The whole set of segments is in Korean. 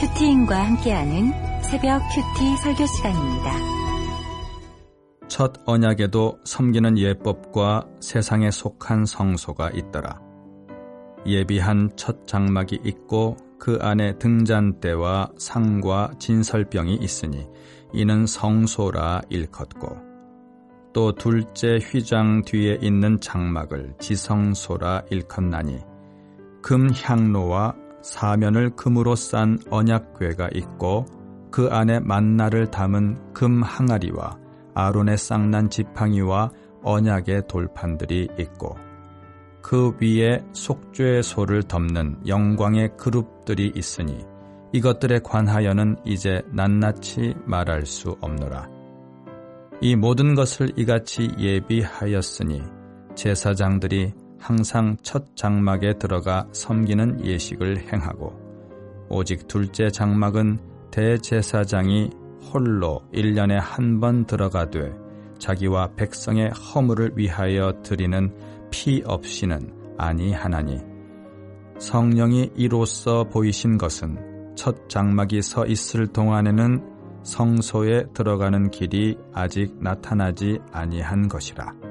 큐티인과 함께하는 새벽 큐티 설교 시간입니다. 첫 언약에도 섬기는 예법과 세상에 속한 성소가 있더라. 예비한 첫 장막이 있고 그 안에 등잔대와 상과 진설병이 있으니 이는 성소라 일컫고 또 둘째 휘장 뒤에 있는 장막을 지성소라 일컫나니 금 향로와 사면을 금으로 싼 언약궤가 있고 그 안에 만나를 담은 금 항아리와 아론의 쌍난 지팡이와 언약의 돌판들이 있고 그 위에 속죄의 소를 덮는 영광의 그룹들이 있으니 이것들에 관하여는 이제 낱낱이 말할 수 없노라. 이 모든 것을 이같이 예비하였으니 제사장들이 항상 첫 장막에 들어가 섬기는 예식을 행하고 오직 둘째 장막은 대제사장이 홀로 1년에 한 번 들어가되 자기와 백성의 허물을 위하여 드리는 피 없이는 아니하나니 성령이 이로써 보이신 것은 첫 장막이 서 있을 동안에는 성소에 들어가는 길이 아직 나타나지 아니한 것이라.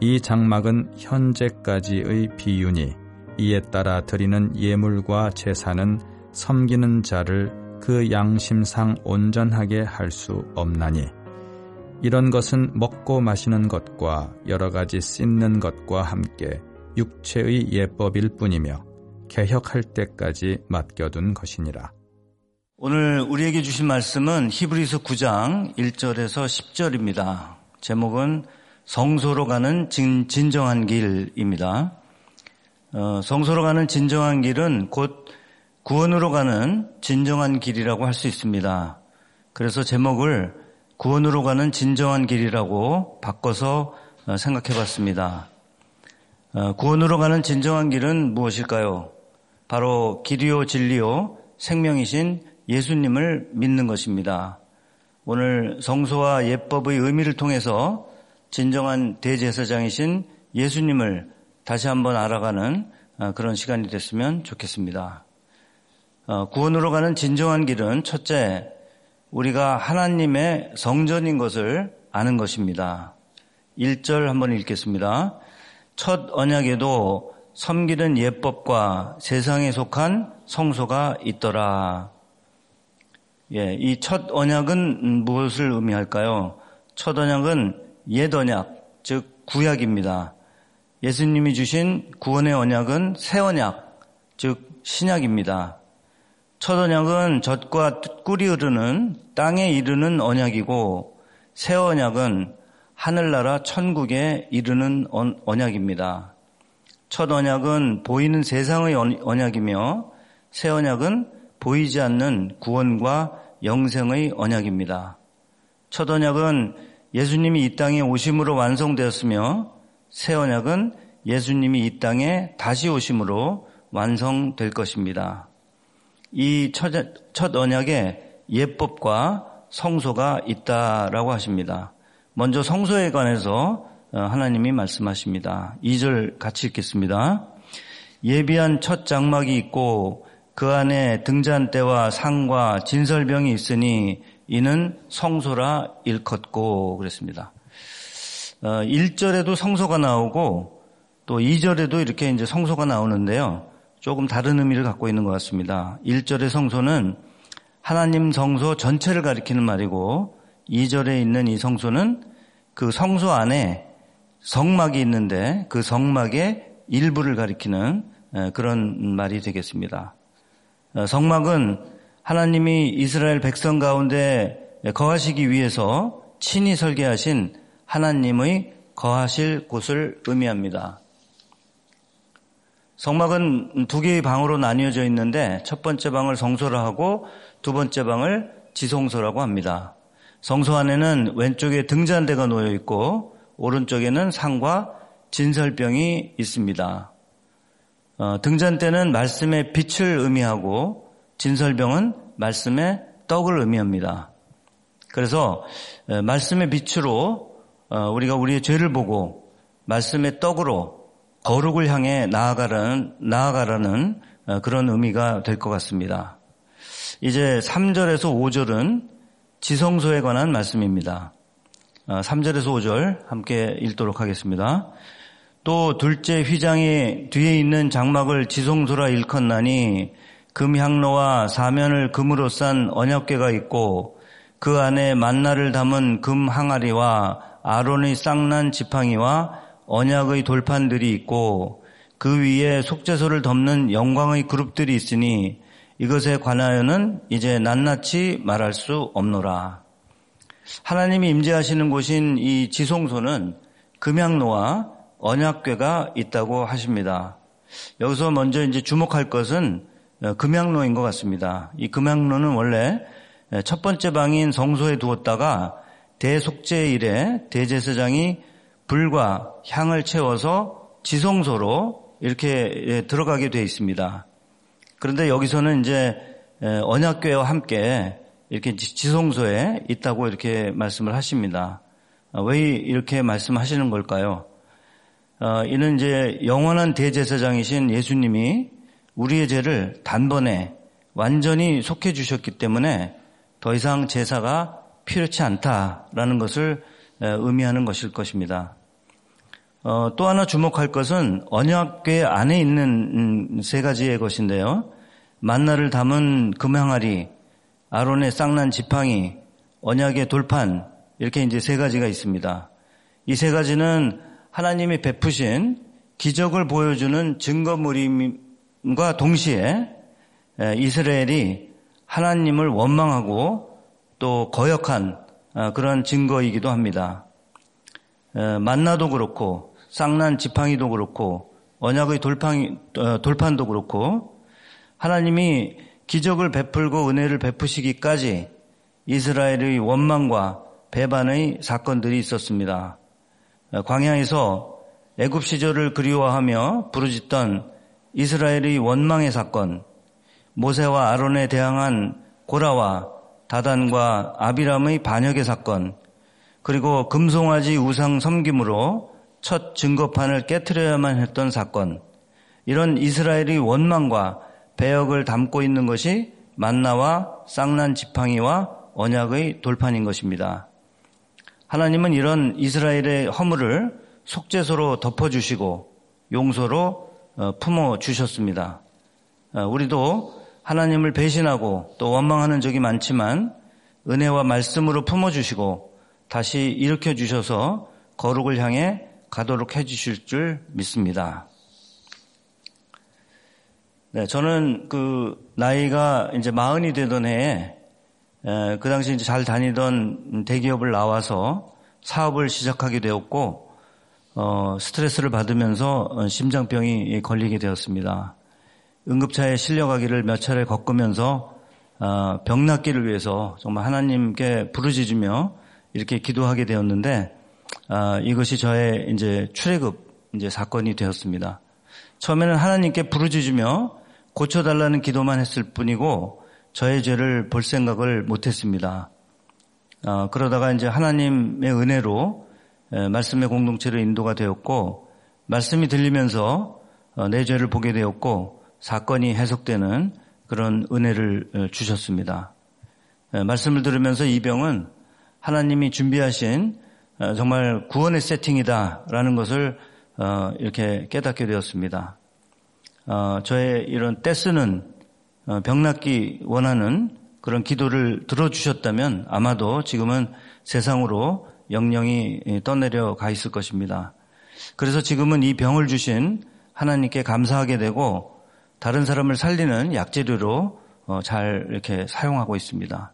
이 장막은 현재까지의 비유니 이에 따라 드리는 예물과 제사는 섬기는 자를 그 양심상 온전하게 할 수 없나니 이런 것은 먹고 마시는 것과 여러 가지 씻는 것과 함께 육체의 예법일 뿐이며 개혁할 때까지 맡겨둔 것이니라. 오늘 우리에게 주신 말씀은 히브리서 9장 1절에서 10절입니다. 제목은 성소로 가는 진, 정한 길입니다. 어, 성소로 가는 진정한 길은 곧 구원으로 가는 진정한 길이라고 할 수 있습니다. 그래서 제목을 구원으로 가는 진정한 길이라고 바꿔서 어, 생각해 봤습니다. 어, 구원으로 가는 진정한 길은 무엇일까요? 바로 길이요 진리요 생명이신 예수님을 믿는 것입니다. 오늘 성소와 예법의 의미를 통해서 진정한 대제사장이신 예수님을 다시 한번 알아가는 어, 그런 시간이 됐으면 좋겠습니다. 어, 구원으로 가는 진정한 길은 첫째, 우리가 하나님의 성전인 것을 아는 것입니다. 1절 한번 읽겠습니다. 첫 언약에도 섬기는 예법과 세상에 속한 성소가 있더라. 예, 이 첫 언약은 무엇을 의미할까요? 첫 언약은 옛 언약, 즉 구약입니다. 예수님이 주신 구원의 언약은 새 언약, 즉 신약입니다. 첫 언약은 젖과 꿀이 흐르는 땅에 이르는 언약이고 새 언약은 하늘나라 천국에 이르는 언약입니다. 첫 언약은 보이는 세상의 언약이며 새 언약은 보이지 않는 구원과 영생의 언약입니다. 첫 언약은 예수님이 이 땅에 오심으로 완성되었으며 새 언약은 예수님이 이 땅에 다시 오심으로 완성될 것입니다. 이 첫, 첫 언약에 예법과 성소가 있다라고 하십니다. 먼저 성소에 관해서 어, 하나님이 말씀하십니다. 2절 같이 읽겠습니다. 예비한 첫 장막이 있고 그 안에 등잔대와 상과 진설병이 있으니 이는 성소라 일컫고 그랬습니다. 1절에도 어, 성소가 나오고 또 2절에도 이렇게 이제 성소가 나오는데요. 조금 다른 의미를 갖고 있는 것 같습니다. 1절의 성소는 하나님 성소 전체를 가리키는 말이고 2절에 있는 이 성소는 그 성소 안에 성막이 있는데 그 성막의 일부를 가리키는 그런 말이 되겠습니다. 어, 성막은 하나님이 이스라엘 백성 가운데 거하시기 위해서 친히 설계하신 하나님의 거하실 곳을 의미합니다. 성막은 두 개의 방으로 나뉘어져 있는데 첫 번째 방을 성소라 하고 두 번째 방을 지성소라고 합니다. 성소 안에는 왼쪽에 등잔대가 놓여 있고 오른쪽에는 상과 진설병이 있습니다. 어, 등잔대는 말씀의 빛을 의미하고 진설병은 말씀의 떡을 의미합니다. 그래서 말씀의 빛으로 어, 우리가 우리의 죄를 보고 말씀의 떡으로 거룩을 향해 나아가라는, 나아가라는 어, 그런 의미가 될 것 같습니다. 이제 3절에서 5절은 지성소에 관한 말씀입니다. 3절에서 어, 5절 함께 읽도록 하겠습니다. 또 둘째 휘장이 뒤에 있는 장막을 지성소라 일컫나니 금향로와 사면을 금으로 싼 언약궤가 있고 그 안에 만나를 담은 금 항아리와 아론의 쌍난 지팡이와 언약의 돌판들이 있고 그 위에 속죄소를 덮는 영광의 그룹들이 있으니 이것에 관하여는 이제 낱낱이 말할 수 없노라. 하나님이 임재하시는 곳인 이 지송소는 금양로와 언약궤가 있다고 하십니다. 여기서 먼저 이제 주목할 것은 어, 금양로인 것 같습니다. 이 금양로는 원래 첫 번째 방인 성소에 두었다가 대속죄일에 대제사장이 불과 향을 채워서 지성소로 이렇게 들어가게 되어 있습니다. 그런데 여기서는 이제 언약궤와 함께 이렇게 지성소에 있다고 이렇게 말씀을 하십니다. 아, 왜 이렇게 말씀하시는 걸까요? 아, 이는 이제 영원한 대제사장이신 예수님이 우리의 죄를 단번에 완전히 속해 주셨기 때문에 더 이상 제사가 필요치 않다라는 것을 의미하는 것일 것입니다. 어, 또 하나 주목할 것은 언약궤 안에 있는 음, 세 가지의 것인데요. 만나를 담은 금항아리, 아론의 쌍난 지팡이, 언약의 돌판 이렇게 이제 세 가지가 있습니다. 이 세 가지는 하나님이 베푸신 기적을 보여주는 증거물임 과 동시에 이스라엘이 하나님을 원망하고 또 거역한 어, 그런 증거이기도 합니다. 만나도 그렇고 쌍난 지팡이도 그렇고 언약의 돌판, 어, 돌판도 그렇고 하나님이 기적을 베풀고 은혜를 베푸시기까지 이스라엘의 원망과 배반의 사건들이 있었습니다. 광야에서 애굽 시절을 그리워하며 부르짖던 이스라엘의 원망의 사건, 모세와 아론에 대항한 고라와 다단과 아비람의 반역의 사건, 그리고 금송아지 우상 섬김으로 첫 증거판을 깨뜨려야만 했던 사건, 이런 이스라엘의 원망과 배역을 담고 있는 것이 만나와 쌍난 지팡이와 언약의 돌판인 것입니다. 하나님은 이런 이스라엘의 허물을 속죄소로 덮어주시고 용서로 어, 품어 주셨습니다. 어, 우리도 하나님을 배신하고 또 원망하는 적이 많지만 은혜와 말씀으로 품어 주시고 다시 일으켜 주셔서 거룩을 향해 가도록 해 주실 줄 믿습니다. 네, 저는 그 나이가 이제 마흔이 되던 해에 에, 그 당시 이제 잘 다니던 대기업을 나와서 사업을 시작하게 되었고 어, 스트레스를 받으면서 심장병이 걸리게 되었습니다. 응급차에 실려가기를 몇 차례 겪으면서 어, 병 낫기를 위해서 정말 하나님께 부르짖으며 이렇게 기도하게 되었는데 어, 이것이 저의 이제 출애굽 이제 사건이 되었습니다. 처음에는 하나님께 부르짖으며 고쳐달라는 기도만 했을 뿐이고 저의 죄를 볼 생각을 못했습니다. 어, 그러다가 이제 하나님의 은혜로 에, 말씀의 공동체로 인도가 되었고 말씀이 들리면서 어, 내 죄를 보게 되었고 사건이 해석되는 그런 은혜를 어, 주셨습니다. 말씀을 들으면서 이 병은 하나님이 준비하신 어, 정말 구원의 세팅이다라는 것을 어, 이렇게 깨닫게 되었습니다. 저의 이런 떼쓰는 병낫기 원하는 그런 기도를 들어주셨다면 아마도 지금은 세상으로 영영이 떠내려 가 있을 것입니다. 그래서 지금은 이 병을 주신 하나님께 감사하게 되고 다른 사람을 살리는 약재료로 어, 잘 이렇게 사용하고 있습니다.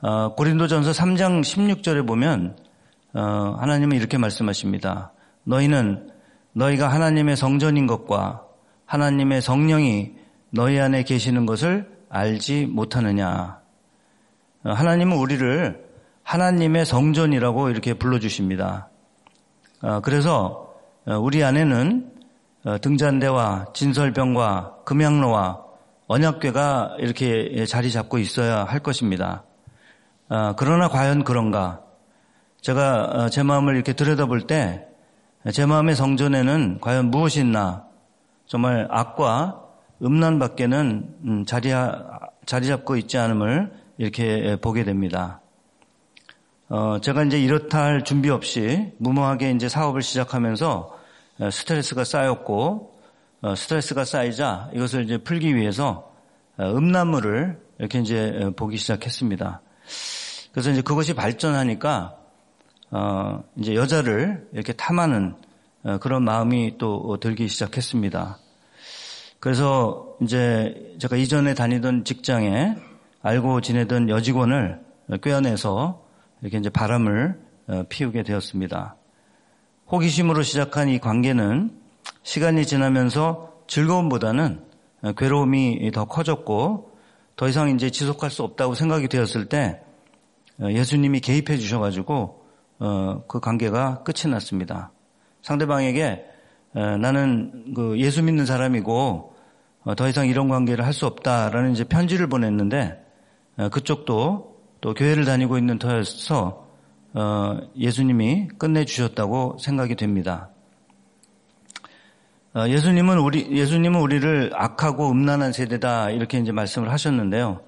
어, 고린도전서 3장 16절에 보면 어, 하나님은 이렇게 말씀하십니다. 너희는 너희가 하나님의 성전인 것과 하나님의 성령이 너희 안에 계시는 것을 알지 못하느냐. 하나님은 우리를 하나님의 성전이라고 이렇게 불러주십니다. 그래서 우리 안에는 어, 등잔대와 진설병과 금양로와 언약궤가 이렇게 자리 잡고 있어야 할 것입니다. 어, 그러나 과연 그런가? 제가 어, 제 마음을 이렇게 들여다볼 때 제 마음의 성전에는 과연 무엇이 있나? 정말 악과 음란밖에는 음, 자리 잡고 있지 않음을 이렇게 보게 됩니다. 어, 제가 이제 이렇다 할 준비 없이 무모하게 이제 사업을 시작하면서 어, 스트레스가 쌓였고 어, 스트레스가 쌓이자 이것을 이제 풀기 위해서 어, 음란물을 이렇게 이제 보기 시작했습니다. 그래서 이제 그것이 발전하니까 어, 이제 여자를 이렇게 탐하는 어, 그런 마음이 또 들기 시작했습니다. 그래서 이제 제가 이전에 다니던 직장에 알고 지내던 여직원을 꿰어내서 이렇게 이제 바람을 어, 피우게 되었습니다. 호기심으로 시작한 이 관계는 시간이 지나면서 즐거움보다는 괴로움이 더 커졌고 더 이상 이제 지속할 수 없다고 생각이 되었을 때 어, 예수님이 개입해 주셔가지고 어, 그 관계가 끝이 났습니다. 상대방에게 나는 그 예수 믿는 사람이고 더 이상 이런 관계를 할 수 없다라는 이제 편지를 보냈는데 그쪽도 또 교회를 다니고 있는 터여서 어, 예수님이 끝내주셨다고 생각이 됩니다. 어, 예수님은 우리, 예수님은 우리를 악하고 음란한 세대다 이렇게 이제 말씀을 하셨는데요.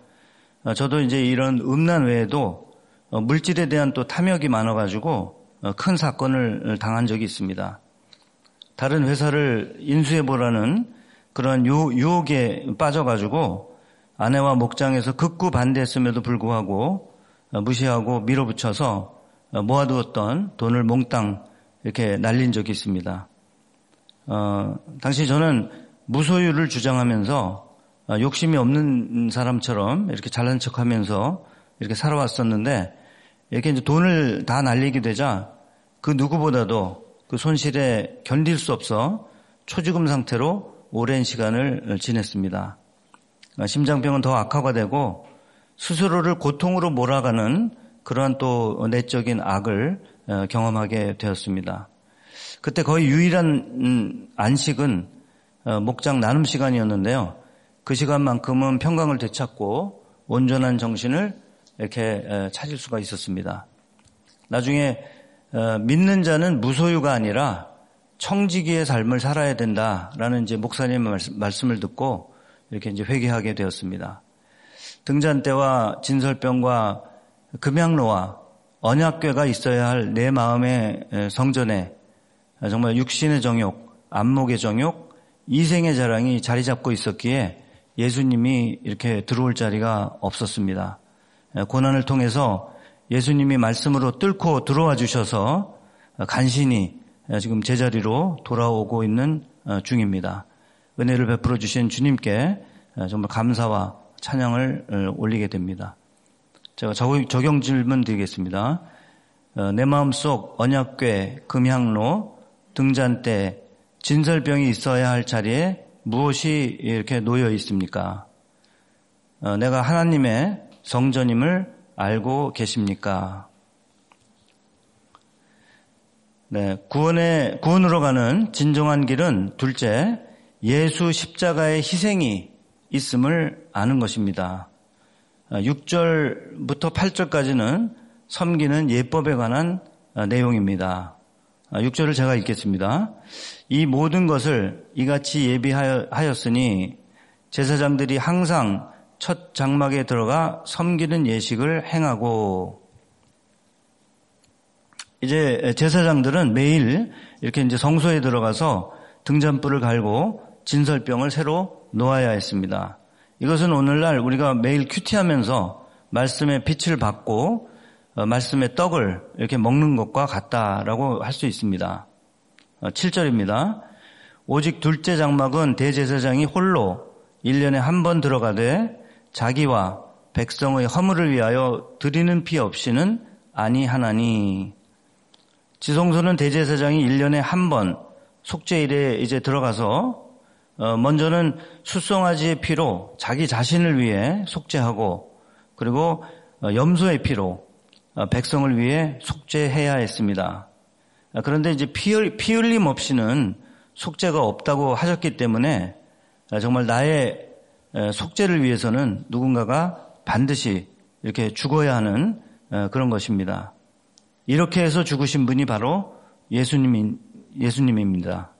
어, 저도 이제 이런 음란 외에도 물질에 대한 또 탐욕이 많아가지고 큰 사건을 당한 적이 있습니다. 다른 회사를 인수해 보라는 그런 유혹에 빠져가지고 아내와 목장에서 극구 반대했음에도 불구하고 무시하고 밀어붙여서 어, 모아두었던 돈을 몽땅 이렇게 날린 적이 있습니다. 어, 당시 저는 무소유를 주장하면서 어, 욕심이 없는 사람처럼 이렇게 잘난 척하면서 이렇게 살아왔었는데 이렇게 이제 돈을 다 날리게 되자 그 누구보다도 그 손실에 견딜 수 없어 초지금 상태로 오랜 시간을 지냈습니다. 어, 심장병은 더 악화가 되고 스스로를 고통으로 몰아가는 그러한 또 내적인 악을 어, 경험하게 되었습니다. 그때 거의 유일한 음, 안식은 어, 목장 나눔 시간이었는데요. 그 시간만큼은 평강을 되찾고 온전한 정신을 이렇게 어, 찾을 수가 있었습니다. 나중에 믿는 자는 무소유가 아니라 청지기의 삶을 살아야 된다라는 이제 목사님의 말씀을 듣고 이렇게 이제 회개하게 되었습니다. 등잔 때와 진설병과 금양로와 언약궤가 있어야 할 내 마음의 성전에 정말 육신의 정욕, 안목의 정욕, 이생의 자랑이 자리 잡고 있었기에 예수님이 이렇게 들어올 자리가 없었습니다. 고난을 통해서 예수님이 말씀으로 뚫고 들어와 주셔서 간신히 지금 제자리로 돌아오고 있는 중입니다. 은혜를 베풀어 주신 주님께 정말 감사와 찬양을 올리게 됩니다. 제가 적용 질문 드리겠습니다. 어, 내 마음속 언약궤, 금향로, 등잔대, 진설병이 있어야 할 자리에 무엇이 이렇게 놓여 있습니까? 어, 내가 하나님의 성전임을 알고 계십니까? 네, 구원의, 구원으로 가는 진정한 길은 둘째, 예수 십자가의 희생이 있음을 아는 것입니다. 6절부터 아, 8절까지는 섬기는 예법에 관한 아, 내용입니다. 6절을 아, 제가 읽겠습니다. 이 모든 것을 이같이 예비하였으니 제사장들이 항상 첫 장막에 들어가 섬기는 예식을 행하고 이제 제사장들은 매일 이렇게 이제 성소에 들어가서 등잔불을 갈고 진설병을 새로 놓아야 했습니다. 이것은 오늘날 우리가 매일 큐티하면서 말씀의 빛을 받고 어, 말씀의 떡을 이렇게 먹는 것과 같다라고 할 수 있습니다. 7절입니다. 어, 오직 둘째 장막은 대제사장이 홀로 1년에 한 번 들어가되 자기와 백성의 허물을 위하여 드리는 피 없이는 아니하나니 지성소는 대제사장이 1년에 한 번 속죄일에 이제 들어가서 어, 먼저는 수송아지의 피로 자기 자신을 위해 속죄하고 그리고 어, 염소의 피로 어, 백성을 위해 속죄해야 했습니다. 그런데 이제 피 흘림 없이는 속죄가 없다고 하셨기 때문에 정말 나의 속죄를 위해서는 누군가가 반드시 이렇게 죽어야 하는 그런 것입니다. 이렇게 해서 죽으신 분이 바로 예수님, 예수님입니다.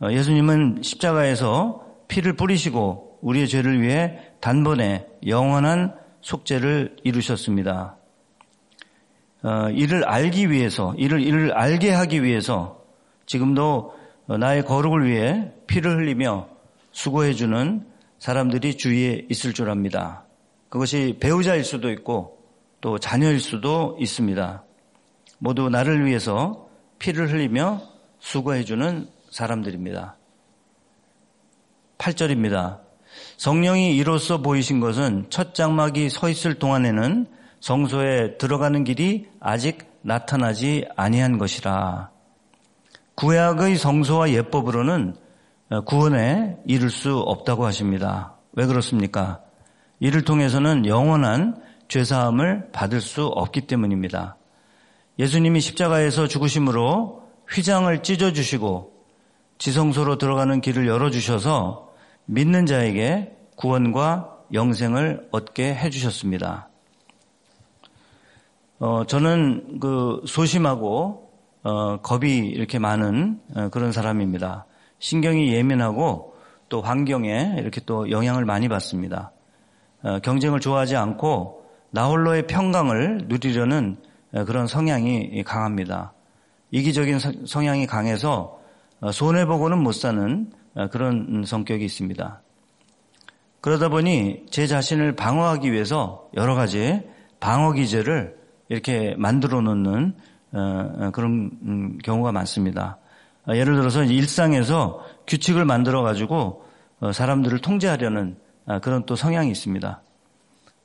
어, 예수님은 십자가에서 피를 뿌리시고 우리의 죄를 위해 단번에 영원한 속죄를 이루셨습니다. 어, 이를 알기 위해서, 이를, 이를 알게 하기 위해서 지금도 나의 거룩을 위해 피를 흘리며 수고해주는 사람들이 주위에 있을 줄 압니다. 그것이 배우자일 수도 있고 또 자녀일 수도 있습니다. 모두 나를 위해서 피를 흘리며 수고해주는 사람들입니다. 8절입니다. 성령이 이로써 보이신 것은 첫 장막이 서 있을 동안에는 성소에 들어가는 길이 아직 나타나지 아니한 것이라. 구약의 성소와 예법으로는 구원에 이를 수 없다고 하십니다. 왜 그렇습니까? 이를 통해서는 영원한 죄사함을 받을 수 없기 때문입니다. 예수님이 십자가에서 죽으심으로 휘장을 찢어주시고 지성소로 들어가는 길을 열어주셔서 믿는 자에게 구원과 영생을 얻게 해주셨습니다. 어, 저는 그 소심하고 어, 겁이 이렇게 많은 어, 그런 사람입니다. 신경이 예민하고 또 환경에 이렇게 또 영향을 많이 받습니다. 어, 경쟁을 좋아하지 않고 나홀로의 평강을 누리려는 어, 그런 성향이 강합니다. 이기적인 성향이 강해서 어, 손해보고는 못 사는 그런 성격이 있습니다. 그러다 보니 제 자신을 방어하기 위해서 여러 가지 방어 기제를 이렇게 만들어 놓는 그런 음, 경우가 많습니다. 예를 들어서 일상에서 규칙을 만들어 가지고 사람들을 통제하려는 그런 또 성향이 있습니다.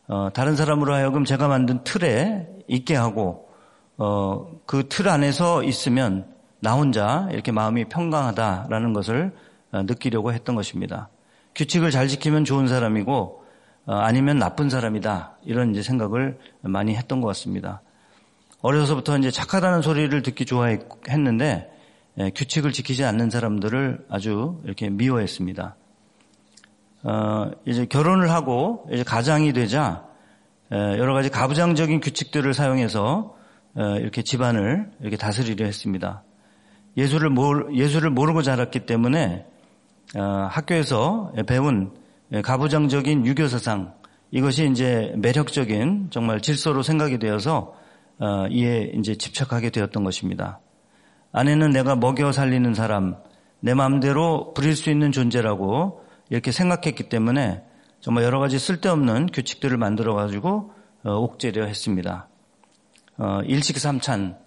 어, 다른 사람으로 하여금 제가 만든 틀에 있게 하고 어, 그틀 안에서 있으면 나 혼자 이렇게 마음이 평강하다라는 것을 어, 느끼려고 했던 것입니다. 규칙을 잘 지키면 좋은 사람이고 어, 아니면 나쁜 사람이다 이런 이제 생각을 많이 했던 것 같습니다. 어려서부터 이제 착하다는 소리를 듣기 좋아했는데 예, 규칙을 지키지 않는 사람들을 아주 이렇게 미워했습니다. 어, 이제 결혼을 하고 이제 가장이 되자 여러 가지 가부장적인 규칙들을 사용해서 이렇게 집안을 이렇게 다스리려 했습니다. 예수를 모르, 예수를 모르고 자랐기 때문에 어, 학교에서 배운 가부장적인 유교 사상 이것이 이제 매력적인 정말 질서로 생각이 되어서 어, 이에 이제 집착하게 되었던 것입니다. 아내는 내가 먹여 살리는 사람, 내 마음대로 부릴 수 있는 존재라고 이렇게 생각했기 때문에 정말 여러 가지 쓸데없는 규칙들을 만들어 가지고 어, 옥죄려 했습니다. 어, 일식 삼찬,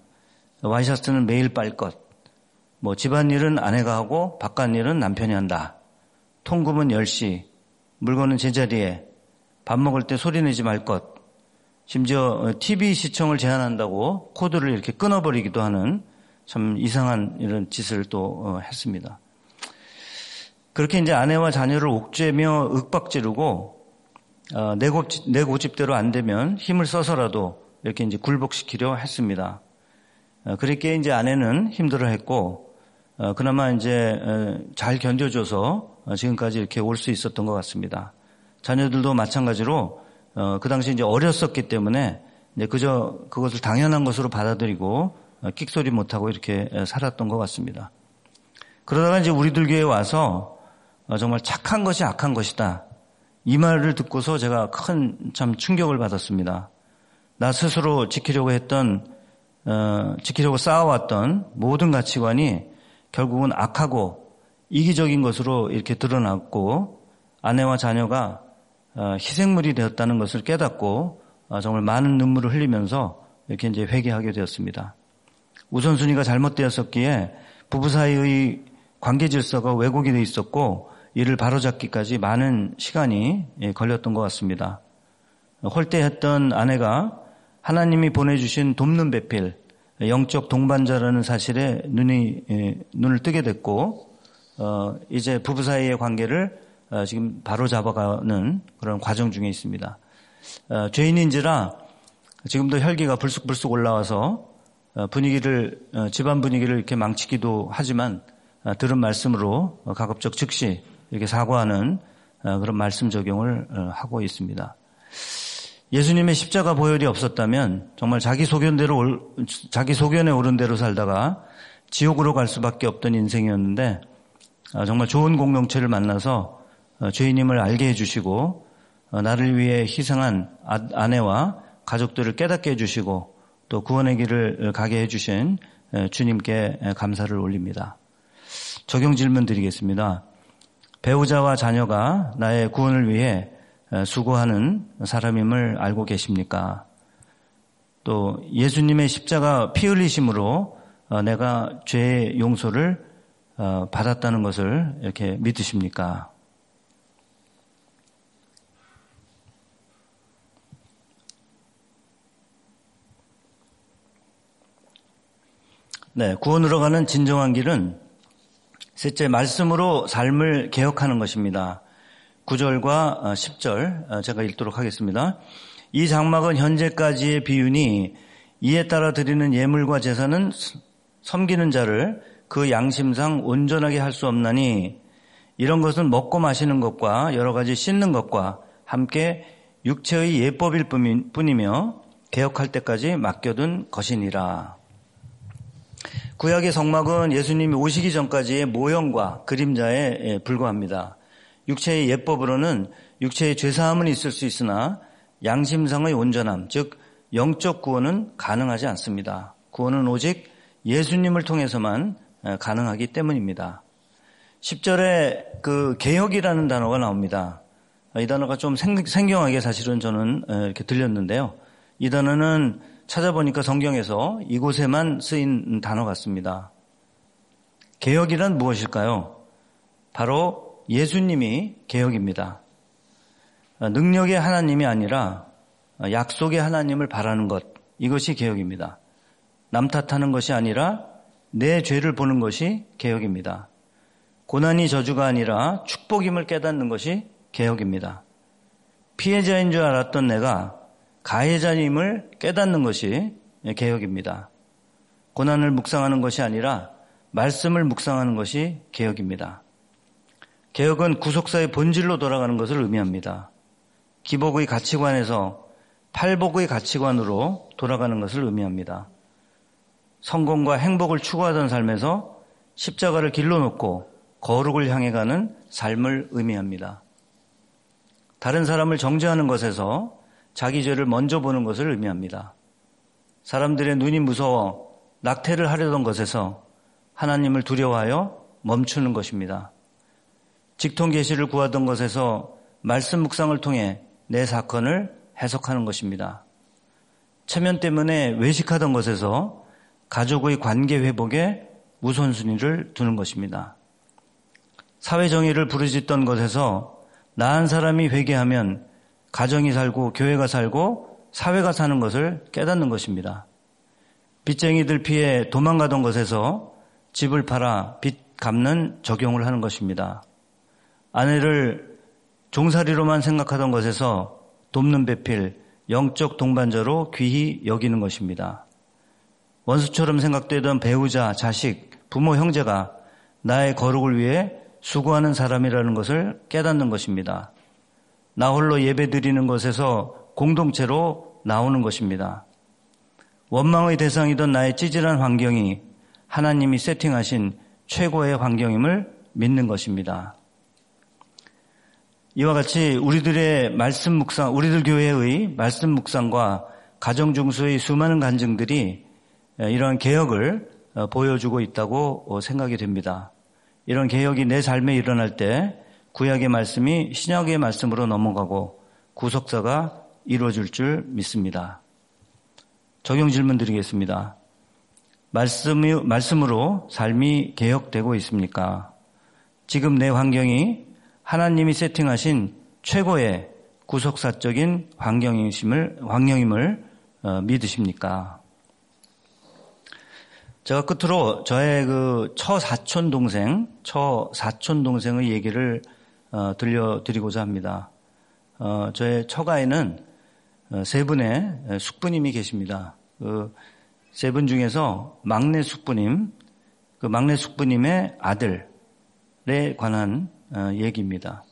와이셔츠는 매일 빨 것, 뭐 집안일은 아내가 하고 바깥일은 남편이 한다. 통금은 10시, 물건은 제자리에, 밥 먹을 때 소리 내지 말 것, 심지어 TV 시청을 제한한다고 코드를 이렇게 끊어버리기도 하는 참 이상한 이런 짓을 또 어, 했습니다. 그렇게 이제 아내와 자녀를 옥죄며 윽박지르고 어, 내, 고집, 내 고집대로 안 되면 힘을 써서라도 이렇게 이제 굴복시키려 했습니다. 어, 그렇게 이제 아내는 힘들어했고 어, 그나마 이제 어, 잘 견뎌줘서 어, 지금까지 이렇게 올 수 있었던 것 같습니다. 자녀들도 마찬가지로 어, 그 당시 이제 어렸었기 때문에 이제 그저 그것을 당연한 것으로 받아들이고 끽소리 못하고 이렇게 살았던 것 같습니다. 그러다가 이제 우리들 교회에 와서 어, 정말 착한 것이 악한 것이다. 이 말을 듣고서 제가 큰 참 충격을 받았습니다. 나 스스로 지키려고 했던 어, 지키려고 쌓아왔던 모든 가치관이 결국은 악하고 이기적인 것으로 이렇게 드러났고 아내와 자녀가 어, 희생물이 되었다는 것을 깨닫고 어, 정말 많은 눈물을 흘리면서 이렇게 이제 회개하게 되었습니다. 우선순위가 잘못되었었기에 부부 사이의 관계 질서가 왜곡이 돼 있었고 이를 바로잡기까지 많은 시간이 예, 걸렸던 것 같습니다. 홀대했던 아내가 하나님이 보내주신 돕는 배필, 영적 동반자라는 사실에 눈이 예, 눈을 뜨게 됐고 어, 이제 부부 사이의 관계를 어, 지금 바로 잡아가는 그런 과정 중에 있습니다. 어, 죄인인지라 지금도 혈기가 불쑥불쑥 올라와서 분위기를 집안 분위기를 이렇게 망치기도 하지만 들은 말씀으로 가급적 즉시 이렇게 사과하는 어, 그런 말씀 적용을 어, 하고 있습니다. 예수님의 십자가 보혈이 없었다면 정말 자기 소견대로 자기 소견에 오른 대로 살다가 지옥으로 갈 수밖에 없던 인생이었는데 어, 정말 좋은 공동체를 만나서 어, 죄인임을 알게 해주시고 어, 나를 위해 희생한 아, 아내와 가족들을 깨닫게 해주시고 또 구원의 길을 가게 해주신 주님께 감사를 올립니다. 적용 질문 드리겠습니다. 배우자와 자녀가 나의 구원을 위해 수고하는 사람임을 알고 계십니까? 또 예수님의 십자가 피 흘리심으로 어, 내가 죄의 용서를 어, 받았다는 것을 이렇게 믿으십니까? 네, 구원으로 가는 진정한 길은 셋째 말씀으로 삶을 개혁하는 것입니다. 9절과 10절 어, 제가 읽도록 하겠습니다. 이 장막은 현재까지의 비윤이 이에 따라 드리는 예물과 제사는 섬기는 자를 그 양심상 온전하게 할 수 없나니 이런 것은 먹고 마시는 것과 여러 가지 씻는 것과 함께 육체의 예법일 뿐이며 개혁할 때까지 맡겨둔 것이니라. 구약의 성막은 예수님이 오시기 전까지의 모형과 그림자에 불과합니다. 육체의 예법으로는 육체의 죄사함은 있을 수 있으나 양심상의 온전함, 즉 영적 구원은 가능하지 않습니다. 구원은 오직 예수님을 통해서만 가능하기 때문입니다. 10절에 그 개혁이라는 단어가 나옵니다. 이 단어가 좀 생경하게 사실은 저는 이렇게 들렸는데요. 이 단어는 찾아보니까 성경에서 이곳에만 쓰인 단어 같습니다. 개혁이란 무엇일까요? 바로 예수님이 개혁입니다. 능력의 하나님이 아니라 약속의 하나님을 바라는 것, 이것이 개혁입니다. 남 탓하는 것이 아니라 내 죄를 보는 것이 개혁입니다. 고난이 저주가 아니라 축복임을 깨닫는 것이 개혁입니다. 피해자인 줄 알았던 내가 가해자임을 깨닫는 것이 개혁입니다. 고난을 묵상하는 것이 아니라 말씀을 묵상하는 것이 개혁입니다. 개혁은 구속사의 본질로 돌아가는 것을 의미합니다. 기복의 가치관에서 팔복의 가치관으로 돌아가는 것을 의미합니다. 성공과 행복을 추구하던 삶에서 십자가를 길로 놓고 거룩을 향해 가는 삶을 의미합니다. 다른 사람을 정죄하는 것에서 자기 죄를 먼저 보는 것을 의미합니다. 사람들의 눈이 무서워 낙태를 하려던 것에서 하나님을 두려워하여 멈추는 것입니다. 직통 계시를 구하던 것에서 말씀 묵상을 통해 내 사건을 해석하는 것입니다. 체면 때문에 외식하던 것에서 가족의 관계 회복에 우선순위를 두는 것입니다. 사회 정의를 부르짖던 것에서 나 한 사람이 회개하면 가정이 살고 교회가 살고 사회가 사는 것을 깨닫는 것입니다. 빚쟁이들 피해 도망가던 것에서 집을 팔아 빚 갚는 적용을 하는 것입니다. 아내를 종살이로만 생각하던 것에서 돕는 배필, 영적 동반자로 귀히 여기는 것입니다. 원수처럼 생각되던 배우자, 자식, 부모, 형제가 나의 거룩을 위해 수고하는 사람이라는 것을 깨닫는 것입니다. 나 홀로 예배 드리는 것에서 공동체로 나오는 것입니다. 원망의 대상이던 나의 찌질한 환경이 하나님이 세팅하신 최고의 환경임을 믿는 것입니다. 이와 같이 우리들의 말씀 묵상, 우리들 교회의 말씀 묵상과 가정 중수의 수많은 간증들이 이러한 개혁을 어, 보여주고 있다고 어, 생각이 됩니다. 이런 개혁이 내 삶에 일어날 때 구약의 말씀이 신약의 말씀으로 넘어가고 구속사가 이루어질 줄 믿습니다. 적용 질문 드리겠습니다. 말씀이, 말씀으로 삶이 개혁되고 있습니까? 지금 내 환경이 하나님이 세팅하신 최고의 구속사적인 환경이심을, 환경임을 어, 믿으십니까? 제가 끝으로 저의 그 처사촌 동생, 처사촌 동생의 얘기를 어, 들려드리고자 합니다. 어, 저의 처가에는 어, 세 분의 숙부님이 계십니다. 그 세 분 중에서 막내 숙부님, 그 막내 숙부님의 아들에 관한 어, 얘기입니다.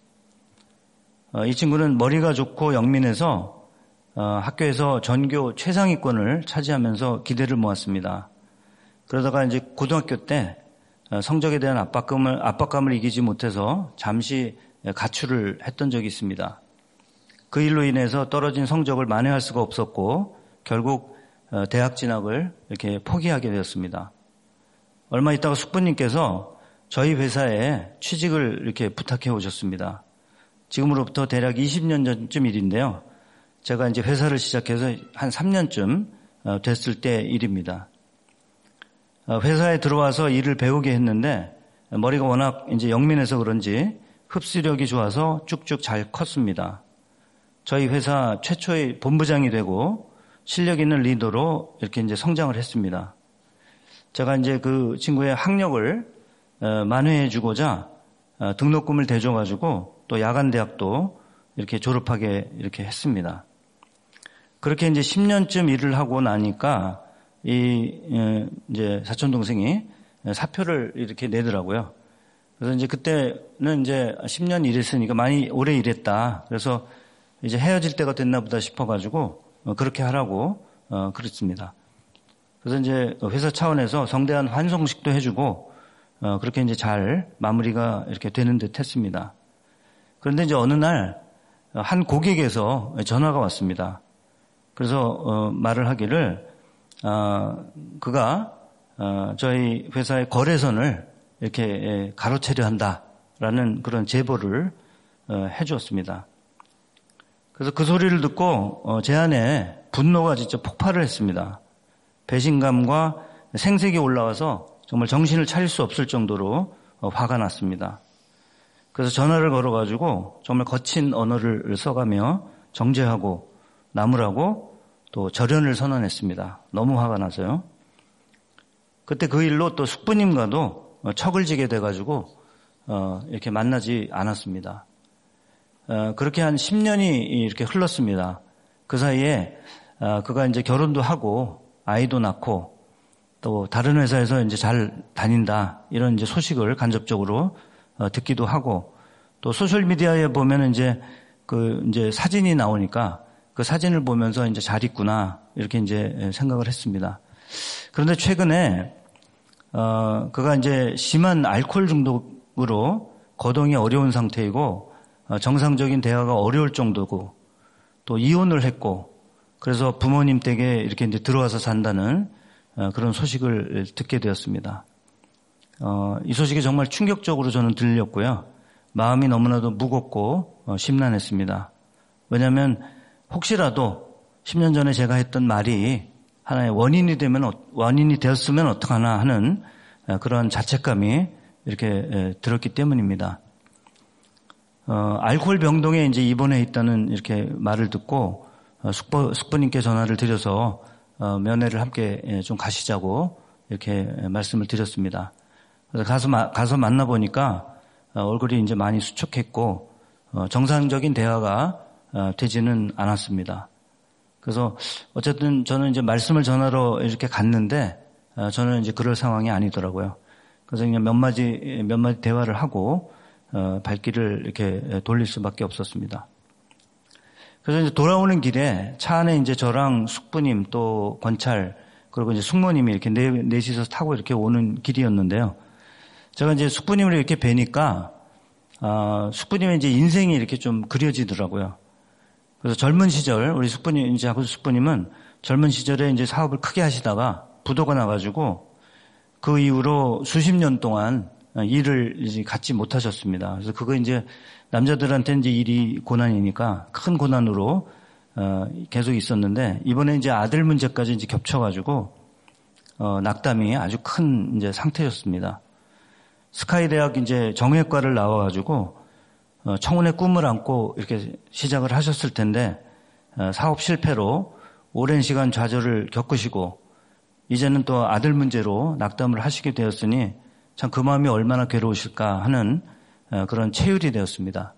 어, 이 친구는 머리가 좋고 영민해서 어, 학교에서 전교 최상위권을 차지하면서 기대를 모았습니다. 그러다가 이제 고등학교 때 성적에 대한 압박감을, 압박감을 이기지 못해서 잠시 가출을 했던 적이 있습니다. 그 일로 인해서 떨어진 성적을 만회할 수가 없었고 결국 어, 대학 진학을 이렇게 포기하게 되었습니다. 얼마 있다가 숙부님께서 저희 회사에 취직을 이렇게 부탁해 오셨습니다. 지금으로부터 대략 20년 전쯤 일인데요. 제가 이제 회사를 시작해서 한 3년쯤 어, 됐을 때 일입니다. 어, 회사에 들어와서 일을 배우게 했는데 머리가 워낙 이제 영민해서 그런지 흡수력이 좋아서 쭉쭉 잘 컸습니다. 저희 회사 최초의 본부장이 되고 실력 있는 리더로 이렇게 이제 성장을 했습니다. 제가 이제 그 친구의 학력을 어, 만회해 주고자 어, 등록금을 대줘 가지고 또 야간 대학도 이렇게 졸업하게 이렇게 했습니다. 그렇게 이제 10년쯤 일을 하고 나니까 이 어, 이제 사촌 동생이 사표를 이렇게 내더라고요. 그래서 이제 그때는 이제 10년 일했으니까 많이 오래 일했다. 그래서 이제 헤어질 때가 됐나 보다 싶어가지고 어, 그렇게 하라고 어, 그랬습니다. 그래서 이제 회사 차원에서 성대한 환송식도 해주고 어, 그렇게 이제 잘 마무리가 이렇게 되는 듯 했습니다. 그런데 이제 어느 날 한 고객에서 전화가 왔습니다. 그래서 말을 하기를 그가 저희 회사의 거래선을 이렇게 예, 가로채려 한다라는 그런 제보를 해주었습니다. 그래서 그 소리를 듣고 어, 제 안에 분노가 진짜 폭발을 했습니다. 배신감과 생색이 올라와서 정말 정신을 차릴 수 없을 정도로 어, 화가 났습니다. 그래서 전화를 걸어가지고 정말 거친 언어를 써가며 정죄하고 나무라고 또 절연을 선언했습니다. 너무 화가 나서요. 그때 그 일로 또 숙부님과도 어, 척을 지게 돼가지고 이렇게 만나지 않았습니다. 어, 그렇게 한 10년이 이렇게 흘렀습니다. 그 사이에 어, 그가 이제 결혼도 하고 아이도 낳고 또 다른 회사에서 이제 잘 다닌다 이런 이제 소식을 간접적으로 어, 듣기도 하고 또 소셜 미디어에 보면 이제 그 이제 사진이 나오니까 그 사진을 보면서 이제 잘 있구나 이렇게 이제 생각을 했습니다. 그런데 최근에 어 그가 이제 심한 알코올 중독으로 거동이 어려운 상태이고 어, 정상적인 대화가 어려울 정도고 또 이혼을 했고 그래서 부모님 댁에 이렇게 이제 들어와서 산다는 어, 그런 소식을 듣게 되었습니다. 어, 이 소식이 정말 충격적으로 저는 들렸고요. 마음이 너무나도 무겁고 심란했습니다. 왜냐하면 혹시라도 10년 전에 제가 했던 말이 하나의 원인이 되면 원인이 되었으면 어떡하나 하는 그런 자책감이 이렇게 들었기 때문입니다. 어, 알코올 병동에 이제 입원해 있다는 이렇게 말을 듣고 어, 숙부, 숙부님께 전화를 드려서 어, 면회를 함께 예, 좀 가시자고 이렇게 말씀을 드렸습니다. 그래서 가서 가서 만나 보니까 어, 얼굴이 이제 많이 수척했고 어, 정상적인 대화가 어, 되지는 않았습니다. 그래서 어쨌든 저는 이제 말씀을 전하러 이렇게 갔는데 저는 이제 그럴 상황이 아니더라고요. 그래서 그냥 몇 마디 몇 마디 대화를 하고 어, 발길을 이렇게 돌릴 수밖에 없었습니다. 그래서 이제 돌아오는 길에 차 안에 이제 저랑 숙부님 또 권찰 그리고 이제 숙모님이 이렇게 네, 넷이서 타고 이렇게 오는 길이었는데요. 제가 이제 숙부님을 이렇게 뵈니까 어, 숙부님의 이제 인생이 이렇게 좀 그려지더라고요. 그래서 젊은 시절 우리 숙부님 이제 하고 숙부님은 젊은 시절에 이제 사업을 크게 하시다가 부도가 나가지고 그 이후로 수십 년 동안 어, 일을 이제 갖지 못하셨습니다. 그래서 그거 이제 남자들한테 이제 일이 고난이니까 큰 고난으로 어, 계속 있었는데 이번에 이제 아들 문제까지 이제 겹쳐가지고 어, 낙담이 아주 큰 이제 상태였습니다. 스카이 대학 이제 정외과를 나와가지고 어, 청운의 꿈을 안고 이렇게 시작을 하셨을 텐데 어, 사업 실패로 오랜 시간 좌절을 겪으시고 이제는 또 아들 문제로 낙담을 하시게 되었으니 참 그 마음이 얼마나 괴로우실까 하는 어, 그런 체율이 되었습니다.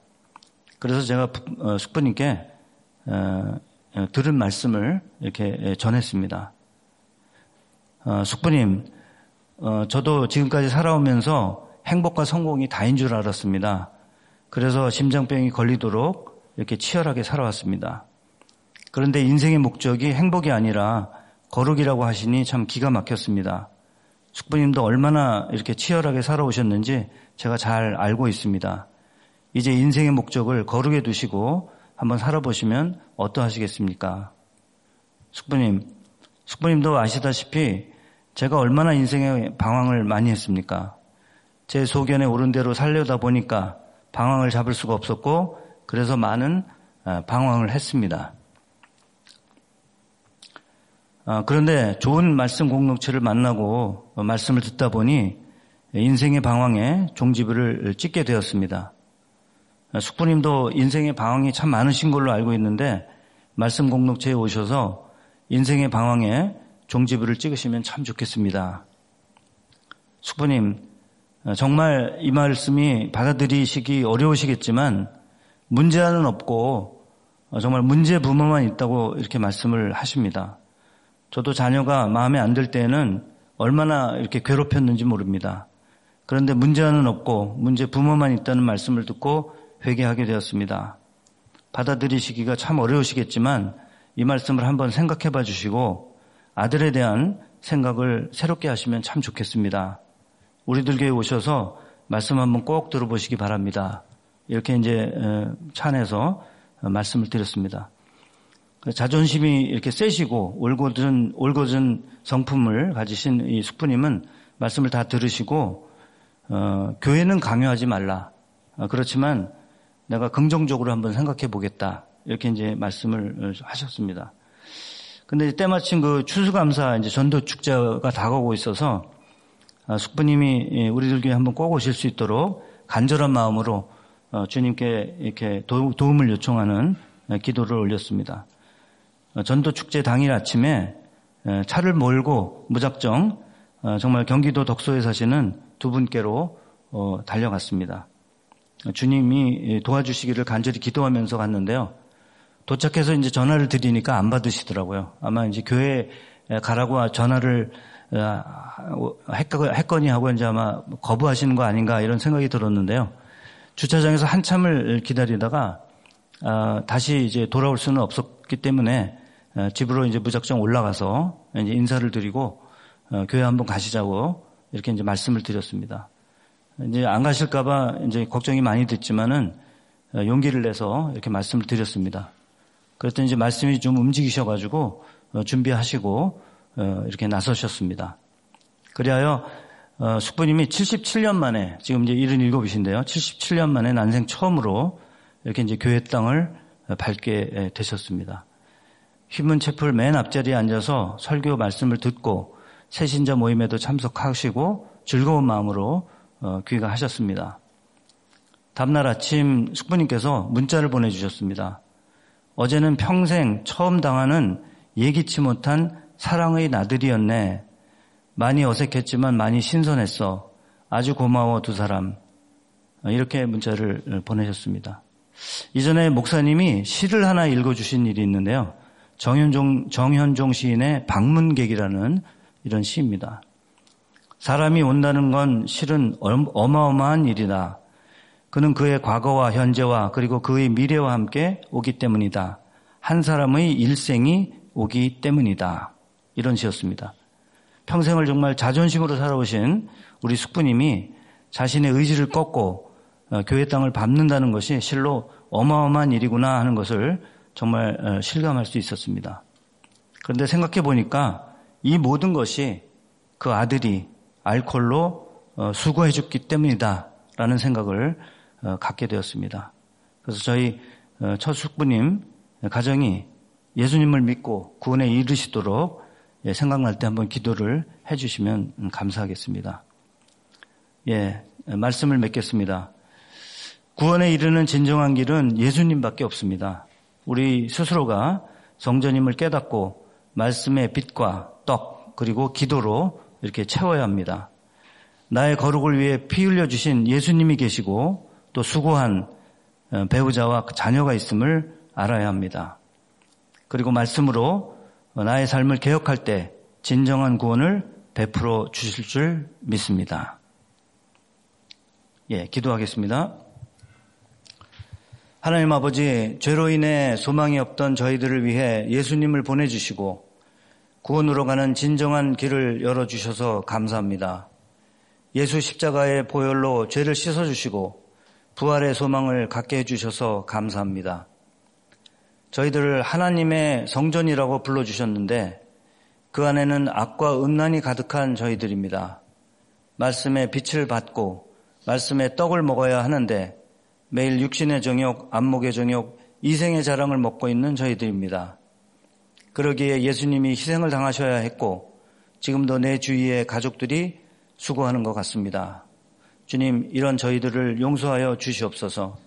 그래서 제가 어, 숙부님께 어, 들은 말씀을 이렇게 전했습니다. 숙부님, 저도 지금까지 살아오면서 행복과 성공이 다인 줄 알았습니다. 그래서 심장병이 걸리도록 이렇게 치열하게 살아왔습니다. 그런데 인생의 목적이 행복이 아니라 거룩이라고 하시니 참 기가 막혔습니다. 숙부님도 얼마나 이렇게 치열하게 살아오셨는지 제가 잘 알고 있습니다. 이제 인생의 목적을 거룩에 두시고 한번 살아보시면 어떠하시겠습니까? 숙부님, 숙부님도 아시다시피 제가 얼마나 인생의 방황을 많이 했습니까? 제 소견에 오른 대로 살려다 보니까 방황을 잡을 수가 없었고 그래서 많은 아, 방황을 했습니다. 아, 그런데 좋은 말씀 공동체를 만나고 말씀을 듣다 보니 인생의 방황에 종지부를 찍게 되었습니다. 숙부님도 인생의 방황이 참 많으신 걸로 알고 있는데 말씀 공동체에 오셔서 인생의 방황에 종지부를 찍으시면 참 좋겠습니다. 숙부님, 정말 이 말씀이 받아들이시기 어려우시겠지만 문제는 없고 정말 문제 부모만 있다고 이렇게 말씀을 하십니다. 저도 자녀가 마음에 안 들 때는 얼마나 이렇게 괴롭혔는지 모릅니다. 그런데 문제는 없고 문제 부모만 있다는 말씀을 듣고 회개하게 되었습니다. 받아들이시기가 참 어려우시겠지만 이 말씀을 한번 생각해 봐 주시고 아들에 대한 생각을 새롭게 하시면 참 좋겠습니다. 우리들 교회 오셔서 말씀 한번 꼭 들어보시기 바랍니다. 이렇게 이제 찬에서 말씀을 드렸습니다. 자존심이 이렇게 세시고 올곧은 올곧은 성품을 가지신 이 숙부님은 말씀을 다 들으시고 어, 교회는 강요하지 말라. 어, 그렇지만 내가 긍정적으로 한번 생각해 보겠다. 이렇게 이제 말씀을 하셨습니다. 근데 때마침 그 추수감사 이제 전도 축제가 다가오고 있어서 어, 숙부님이 예, 우리들 교회 한번 꼭 오실 수 있도록 간절한 마음으로 어, 주님께 이렇게 도움을 요청하는 어, 기도를 올렸습니다. 전도 축제 당일 아침에 차를 몰고 무작정 정말 경기도 덕소에 사시는 두 분께로 어, 달려갔습니다. 주님이 도와주시기를 간절히 기도하면서 갔는데요. 도착해서 이제 전화를 드리니까 안 받으시더라고요. 아마 이제 교회 가라고 전화를 어, 했거니 하고 이제 아마 거부하시는 거 아닌가 이런 생각이 들었는데요. 주차장에서 한참을 기다리다가 아, 다시 이제 돌아올 수는 없었 기 때문에 어, 집으로 이제 무작정 올라가서 이제 인사를 드리고 교회 한번 가시자고 이렇게 이제 말씀을 드렸습니다. 이제 안 가실까봐 이제 걱정이 많이 됐지만은 어, 용기를 내서 이렇게 말씀을 드렸습니다. 그랬더니 이제 말씀이 좀 움직이셔가지고 어, 준비하시고 어, 이렇게 나서셨습니다. 그리하여 숙부님이 77년 만에 지금 이제 77이신데요. 77년 만에 난생 처음으로 이렇게 이제 교회 땅을 밟게 되셨습니다. 휘문 채플 맨 앞자리에 앉아서 설교 말씀을 듣고 새신자 모임에도 참석하시고 즐거운 마음으로 어, 귀가하셨습니다. 다음날 아침 숙부님께서 문자를 보내주셨습니다. 어제는 평생 처음 당하는 예기치 못한 사랑의 나들이었네. 많이 어색했지만 많이 신선했어. 아주 고마워 두 사람. 이렇게 문자를 보내셨습니다. 이전에 목사님이 시를 하나 읽어주신 일이 있는데요. 정현종, 정현종 시인의 방문객이라는 이런 시입니다. 사람이 온다는 건 실은 어마어마한 일이다. 그는 그의 과거와 현재와 그리고 그의 미래와 함께 오기 때문이다. 한 사람의 일생이 오기 때문이다. 이런 시였습니다. 평생을 정말 자존심으로 살아오신 우리 숙부님이 자신의 의지를 꺾고 어, 교회 땅을 밟는다는 것이 실로 어마어마한 일이구나 하는 것을 정말 어, 실감할 수 있었습니다. 그런데 생각해 보니까 이 모든 것이 그 아들이 알코올로 어, 수거해 줬기 때문이다라는 생각을 어, 갖게 되었습니다. 그래서 저희 어, 첫 숙부님 가정이 예수님을 믿고 구원에 이르시도록 예, 생각날 때 한번 기도를 해주시면 음, 감사하겠습니다. 예, 말씀을 맺겠습니다. 구원에 이르는 진정한 길은 예수님밖에 없습니다. 우리 스스로가 성전임을 깨닫고 말씀의 빛과 떡 그리고 기도로 이렇게 채워야 합니다. 나의 거룩을 위해 피 흘려 주신 예수님이 계시고 또 수고한 어, 배우자와 그 자녀가 있음을 알아야 합니다. 그리고 말씀으로 나의 삶을 개혁할 때 진정한 구원을 베풀어 주실 줄 믿습니다. 예, 기도하겠습니다. 하나님 아버지, 죄로 인해 소망이 없던 저희들을 위해 예수님을 보내주시고 구원으로 가는 진정한 길을 열어주셔서 감사합니다. 예수 십자가의 보혈로 죄를 씻어주시고 부활의 소망을 갖게 해주셔서 감사합니다. 저희들을 하나님의 성전이라고 불러주셨는데 그 안에는 악과 음란이 가득한 저희들입니다. 말씀의 빛을 받고 말씀의 떡을 먹어야 하는데 매일 육신의 정욕, 안목의 정욕, 이생의 자랑을 먹고 있는 저희들입니다. 그러기에 예수님이 희생을 당하셔야 했고 지금도 내 주위의 가족들이 수고하는 것 같습니다. 주님, 이런 저희들을 용서하여 주시옵소서.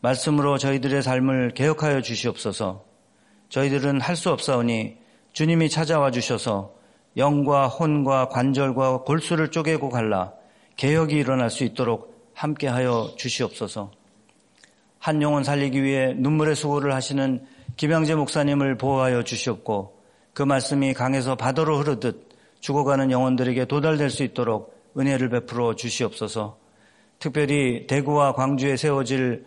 말씀으로 저희들의 삶을 개혁하여 주시옵소서. 저희들은 할 수 없사오니 주님이 찾아와 주셔서 영과 혼과 관절과 골수를 쪼개고 갈라 개혁이 일어날 수 있도록 함께하여 주시옵소서. 한 영혼 살리기 위해 눈물의 수고를 하시는 김양재 목사님을 보호하여 주시옵고 그 말씀이 강에서 바다로 흐르듯 죽어가는 영혼들에게 도달될 수 있도록 은혜를 베풀어 주시옵소서. 특별히 대구와 광주에 세워질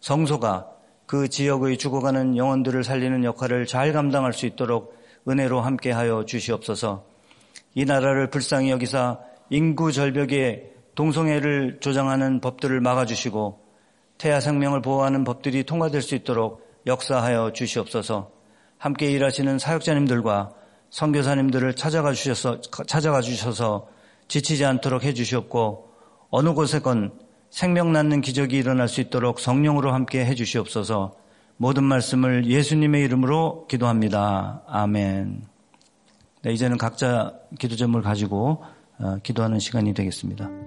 성소가 그 지역의 죽어가는 영혼들을 살리는 역할을 잘 감당할 수 있도록 은혜로 함께하여 주시옵소서. 이 나라를 불쌍히 여기사 인구 절벽에 동성애를 조장하는 법들을 막아주시고 태아 생명을 보호하는 법들이 통과될 수 있도록 역사하여 주시옵소서. 함께 일하시는 사역자님들과 선교사님들을 찾아가 주셔서 찾아가 주셔서 지치지 않도록 해 주시옵고 어느 곳에건 생명 낳는 기적이 일어날 수 있도록 성령으로 함께 해 주시옵소서. 모든 말씀을 예수님의 이름으로 기도합니다. 아멘. 네, 이제는 각자 기도 점을 가지고 어, 기도하는 시간이 되겠습니다.